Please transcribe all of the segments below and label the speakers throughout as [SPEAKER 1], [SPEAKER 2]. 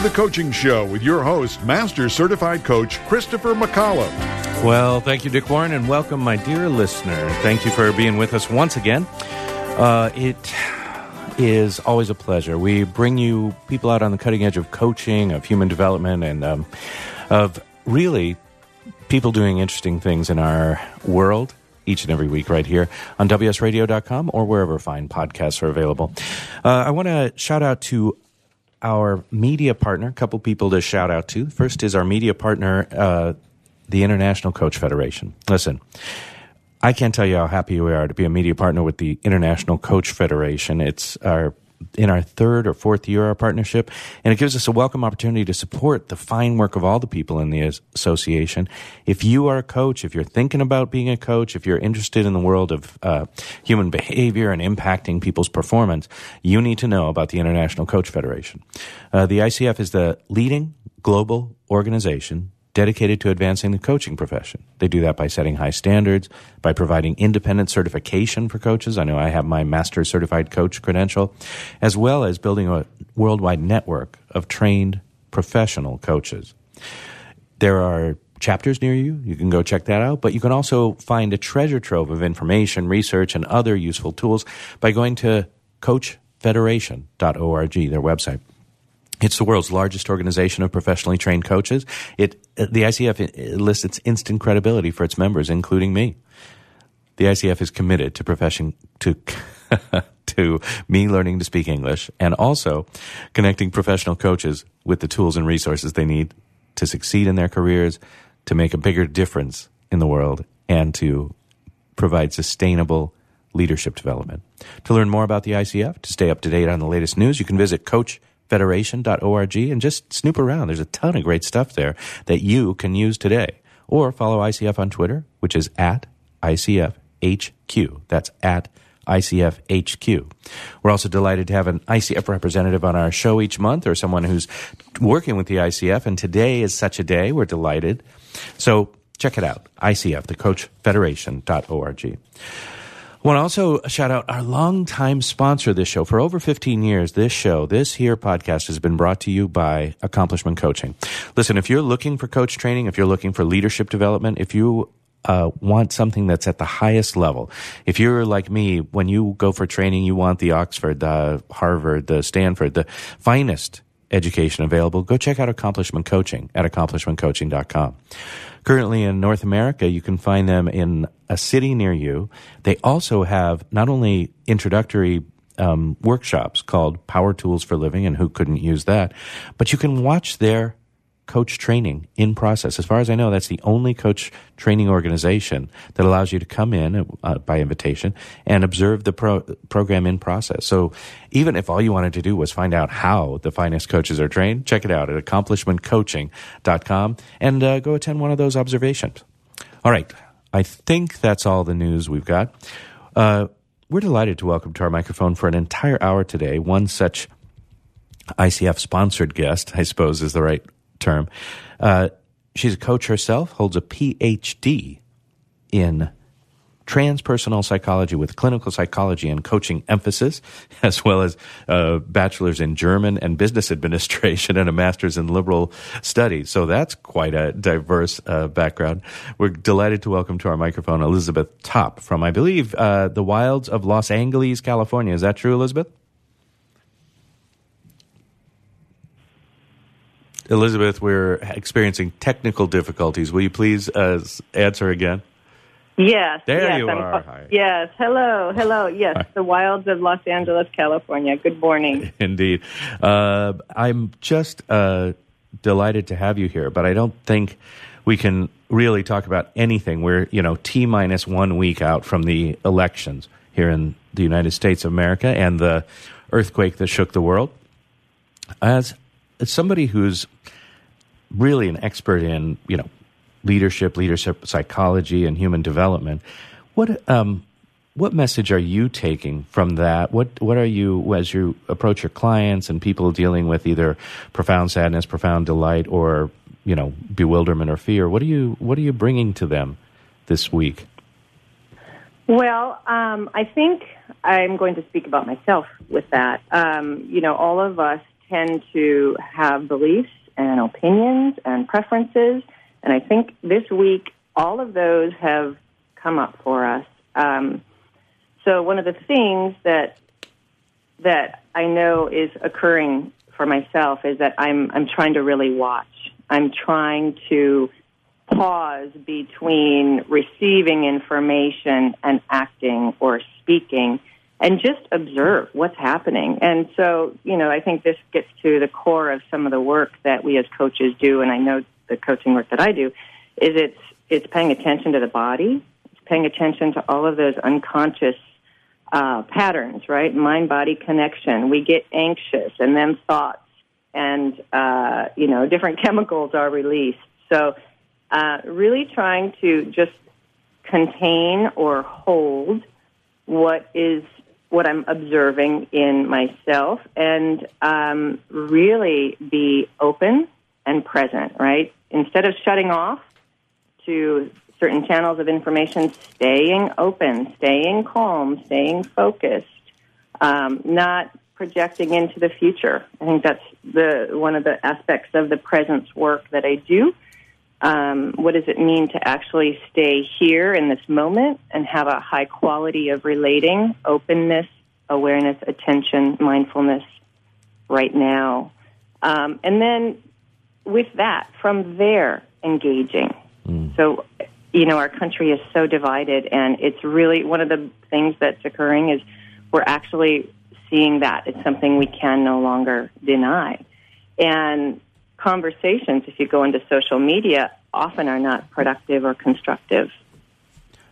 [SPEAKER 1] to the Coaching Show with your host, Master Certified Coach Christopher McCollum.
[SPEAKER 2] Well, thank you, Dick Warren, and welcome, my dear listener. Thank you for being with us once again. Uh, it is always a pleasure. We bring you people out on the cutting edge of coaching, of human development, and um, of really people doing interesting things in our world each and every week right here on WSRadio.com or wherever fine podcasts are available. Uh, I want to shout out to our media partner, a couple people to shout out to. First is our media partner, uh, the International Coach Federation. Listen, I can't tell you how happy we are to be a media partner with the International Coach Federation. It's our in our third or fourth year of our partnership, and it gives us a welcome opportunity to support the fine work of all the people in the association. If you are a coach, if you're thinking about being a coach, if you're interested in the world of uh, human behavior and impacting people's performance, you need to know about the International Coach Federation. Uh, the ICF is the leading global organization dedicated to advancing the coaching profession. They do that by setting high standards, by providing independent certification for coaches. I know I have my master certified coach credential, as well as building a worldwide network of trained professional coaches. There are chapters near you. You can go check that out. But you can also find a treasure trove of information, research, and other useful tools by going to coachfederation.org, their website. It's the world's largest organization of professionally trained coaches. It, the ICF lists its instant credibility for its members, including me. The ICF is committed to profession to to me learning to speak English and also connecting professional coaches with the tools and resources they need to succeed in their careers, to make a bigger difference in the world, and to provide sustainable leadership development. To learn more about the ICF, to stay up to date on the latest news, you can visit coachfederation.org and just snoop around. There's a ton of great stuff there that you can use today. Or follow ICF on Twitter, which is at ICFHQ. That's at ICFHQ. We're also delighted to have an ICF representative on our show each month or someone who's working with the ICF. And today is such a day. We're delighted. So check it out. ICF, the coachfederation.org. I want to also shout out our longtime sponsor of this show. For over 15 years, this show, this here podcast has been brought to you by Accomplishment Coaching. Listen, if you're looking for coach training, if you're looking for leadership development, if you uh, want something that's at the highest level. If you're like me, when you go for training, you want the Oxford, the Harvard, the Stanford, the finest education available. Go check out Accomplishment Coaching at accomplishmentcoaching.com. Currently in North America, you can find them in a city near you. They also have not only introductory um, workshops called Power Tools for Living, and who couldn't use that, but you can watch their coach training in process. As far as I know, that's the only coach training organization that allows you to come in uh, by invitation and observe the pro- program in process. So even if all you wanted to do was find out how the finest coaches are trained, check it out at accomplishmentcoaching.com and uh, go attend one of those observations. All right. I think that's all the news we've got. Uh, we're delighted to welcome to our microphone for an entire hour today one such ICF sponsored guest, I suppose is the right term. Uh, she's a coach herself, holds a PhD in transpersonal psychology with clinical psychology and coaching emphasis, as well as a bachelor's in German and business administration and a master's in liberal studies. So that's quite a diverse uh, background. We're delighted to welcome to our microphone Elizabeth Top from, I believe, uh, the wilds of Los Angeles, California. Is that true, Elizabeth? Elizabeth, we're experiencing technical difficulties. Will you please uh, answer again?
[SPEAKER 3] Yes.
[SPEAKER 2] There
[SPEAKER 3] yes,
[SPEAKER 2] you
[SPEAKER 3] I'm-
[SPEAKER 2] are. Hi.
[SPEAKER 3] Yes. Hello. Hello. Yes.
[SPEAKER 2] Hi.
[SPEAKER 3] The wilds of Los Angeles, California. Good morning.
[SPEAKER 2] Indeed. Uh, I'm just uh, delighted to have you here, but I don't think we can really talk about anything. We're, you know, T minus one week out from the elections here in the United States of America and the earthquake that shook the world. As, as somebody who's really an expert in, you know, leadership, leadership psychology, and human development. What um, what message are you taking from that? What what are you as you approach your clients and people dealing with either profound sadness, profound delight, or you know bewilderment or fear? What are you what are you bringing to them this week?
[SPEAKER 3] Well, um, I think I'm going to speak about myself with that. Um, you know, all of us tend to have beliefs and opinions and preferences, and I think this week all of those have come up for us. Um, so one of the things that that I know is occurring for myself is that I'm I'm trying to really watch. I'm trying to pause between receiving information and acting or speaking and just observe what's happening. And so, you know, I think this gets to the core of some of the work that we as coaches do and I know the coaching work that I do is it's it's paying attention to the body, it's paying attention to all of those unconscious uh, patterns, right? Mind body connection. We get anxious, and then thoughts and, uh, you know, different chemicals are released. So, uh, really trying to just contain or hold what is what I'm observing in myself and um, really be open and present, right? Instead of shutting off to certain channels of information, staying open, staying calm, staying focused, um, not projecting into the future. I think that's the one of the aspects of the presence work that I do. Um, what does it mean to actually stay here in this moment and have a high quality of relating, openness, awareness, attention, mindfulness right now? Um, and then with that, from there, engaging. Mm. So you know, our country is so divided, and it's really one of the things that's occurring is we're actually seeing that. It's something we can no longer deny. And conversations, if you go into social media, often are not productive or constructive.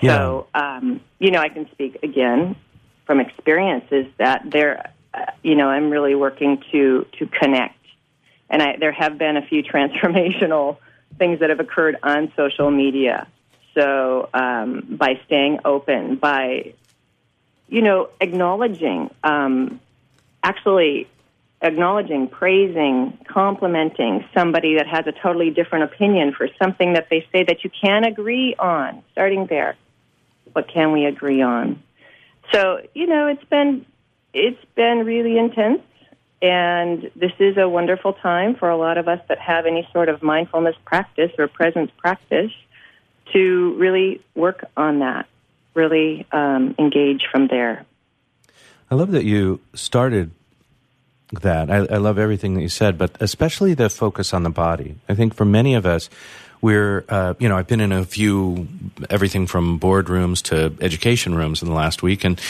[SPEAKER 3] Yeah. So, um, you know, I can speak again from experiences that there, uh, you know, I'm really working to to connect, and I, there have been a few transformational things that have occurred on social media so um, by staying open, by you know acknowledging, um, actually acknowledging, praising, complimenting somebody that has a totally different opinion for something that they say that you can agree on. Starting there, what can we agree on? So you know it's been it's been really intense. And this is a wonderful time for a lot of us that have any sort of mindfulness practice or presence practice to really work on that, really um, engage from there.
[SPEAKER 2] I love that you started that. I, I, love everything that you said, but especially the focus on the body. I think for many of us, we're, uh, you know, I've been in a few, everything from boardrooms to education rooms in the last week, and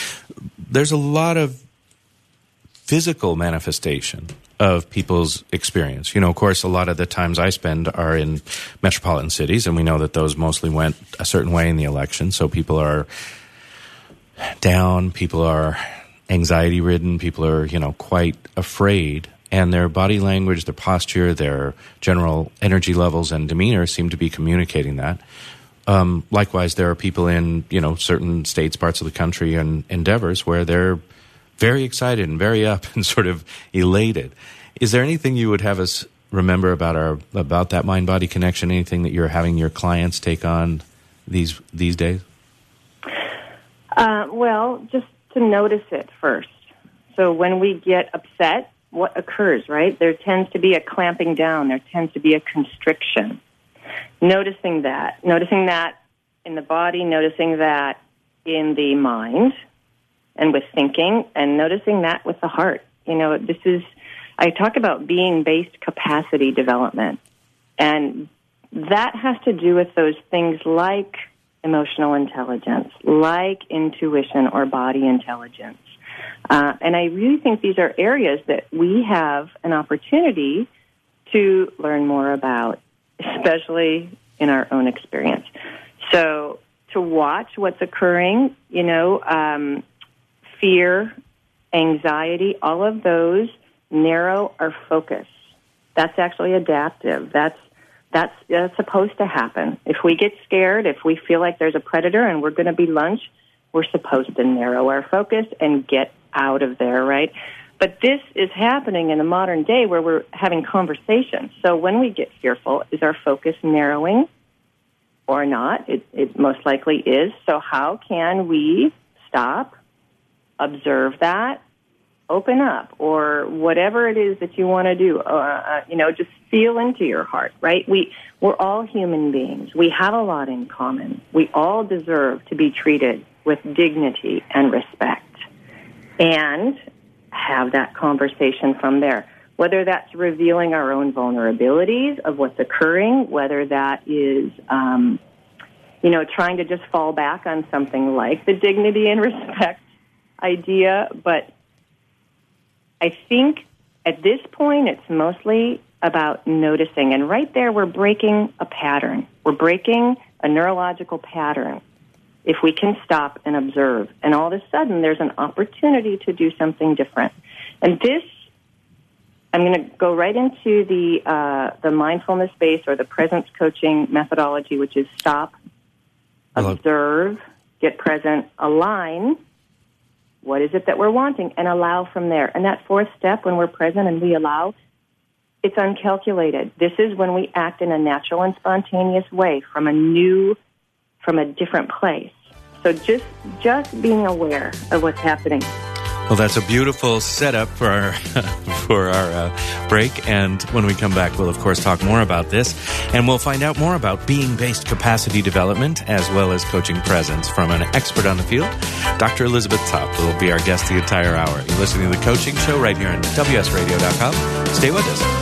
[SPEAKER 2] there's a lot of physical manifestation of people's experience. You know, of course, a lot of the times I spend are in metropolitan cities, and we know that those mostly went a certain way in the election. So people are down, people are anxiety ridden, people are, you know, quite afraid. And their body language, their posture, their general energy levels and demeanor seem to be communicating that. Um, likewise, there are people in, you know, certain states, parts of the country and endeavors where they're very excited and very up and sort of elated. Is there anything you would have us remember about our about that mind body connection? Anything that you're having your clients take on these these days?
[SPEAKER 3] Uh, well, just to notice it first. So when we get upset, what occurs? Right there tends to be a clamping down. There tends to be a constriction. Noticing that, noticing that in the body, noticing that in the mind, and with thinking and noticing that with the heart. You know, this is, I talk about being based capacity development. And that has to do with those things like emotional intelligence, like intuition or body intelligence. Uh, and I really think these are areas that we have an opportunity to learn more about, especially in our own experience. So to watch what's occurring, you know, um, fear, anxiety, all of those narrow our focus. That's actually adaptive. That's That's, that's supposed to happen. If we get scared, if we feel like there's a predator and we're going to be lunch, we're supposed to narrow our focus and get out of there, right? But this is happening in the modern day where we're having conversations. So when we get fearful, is our focus narrowing or not? It, it most likely is. So how can we stop, observe that, open up, or whatever it is that you want to do? Uh, uh, you know, just feel into your heart, right? We we're all human beings. We have a lot in common. We all deserve to be treated with dignity and respect. And have that conversation from there. Whether that's revealing our own vulnerabilities of what's occurring, whether that is, um, you know, trying to just fall back on something like the dignity and respect idea. But I think at this point, it's mostly about noticing. And right there, we're breaking a pattern. We're breaking a neurological pattern if we can stop and observe. And all of a sudden, there's an opportunity to do something different. And this, I'm going to go right into the uh, the mindfulness base or the presence coaching methodology, which is stop, observe, get present, align. What is it that we're wanting, and allow from there. And that fourth step, when we're present and we allow, it's uncalculated. This is when we act in a natural and spontaneous way from a new from a different place. So just just being aware of what's happening.
[SPEAKER 2] Well, that's a beautiful setup for our for our uh, break, and when we come back, we'll of course talk more about this, and we'll find out more about being-based capacity development as well as coaching presence from an expert on the field, Dr. Elizabeth Top, will be our guest the entire hour. You're listening to the Coaching Show right here on WSRadio.com. Stay with us.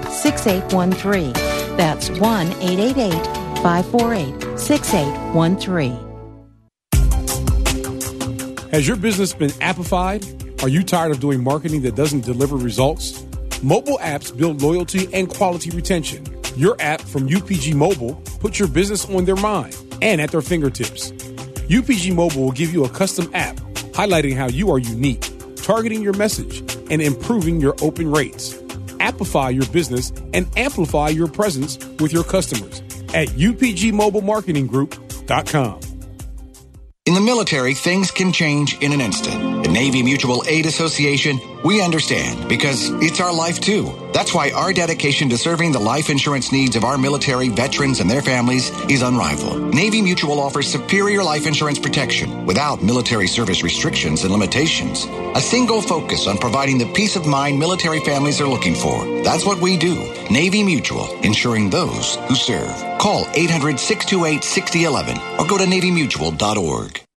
[SPEAKER 4] 6813. That's 1 888 548 6813.
[SPEAKER 5] Has your business been appified? Are you tired of doing marketing that doesn't deliver results? Mobile apps build loyalty and quality retention. Your app from UPG Mobile puts your business on their mind and at their fingertips. UPG Mobile will give you a custom app highlighting how you are unique, targeting your message, and improving your open rates. Appify your business and amplify your presence with your customers at upgmobilemarketinggroup.com.
[SPEAKER 6] In the military, things can change in an instant. The Navy Mutual Aid Association, we understand because it's our life too. That's why our dedication to serving the life insurance needs of our military veterans and their families is unrivaled. Navy Mutual offers superior life insurance protection without military service restrictions and limitations. A single focus on providing the peace of mind military families are looking for. That's what we do. Navy Mutual, insuring those who serve. Call 800 628 6011 or go to NavyMutual.org.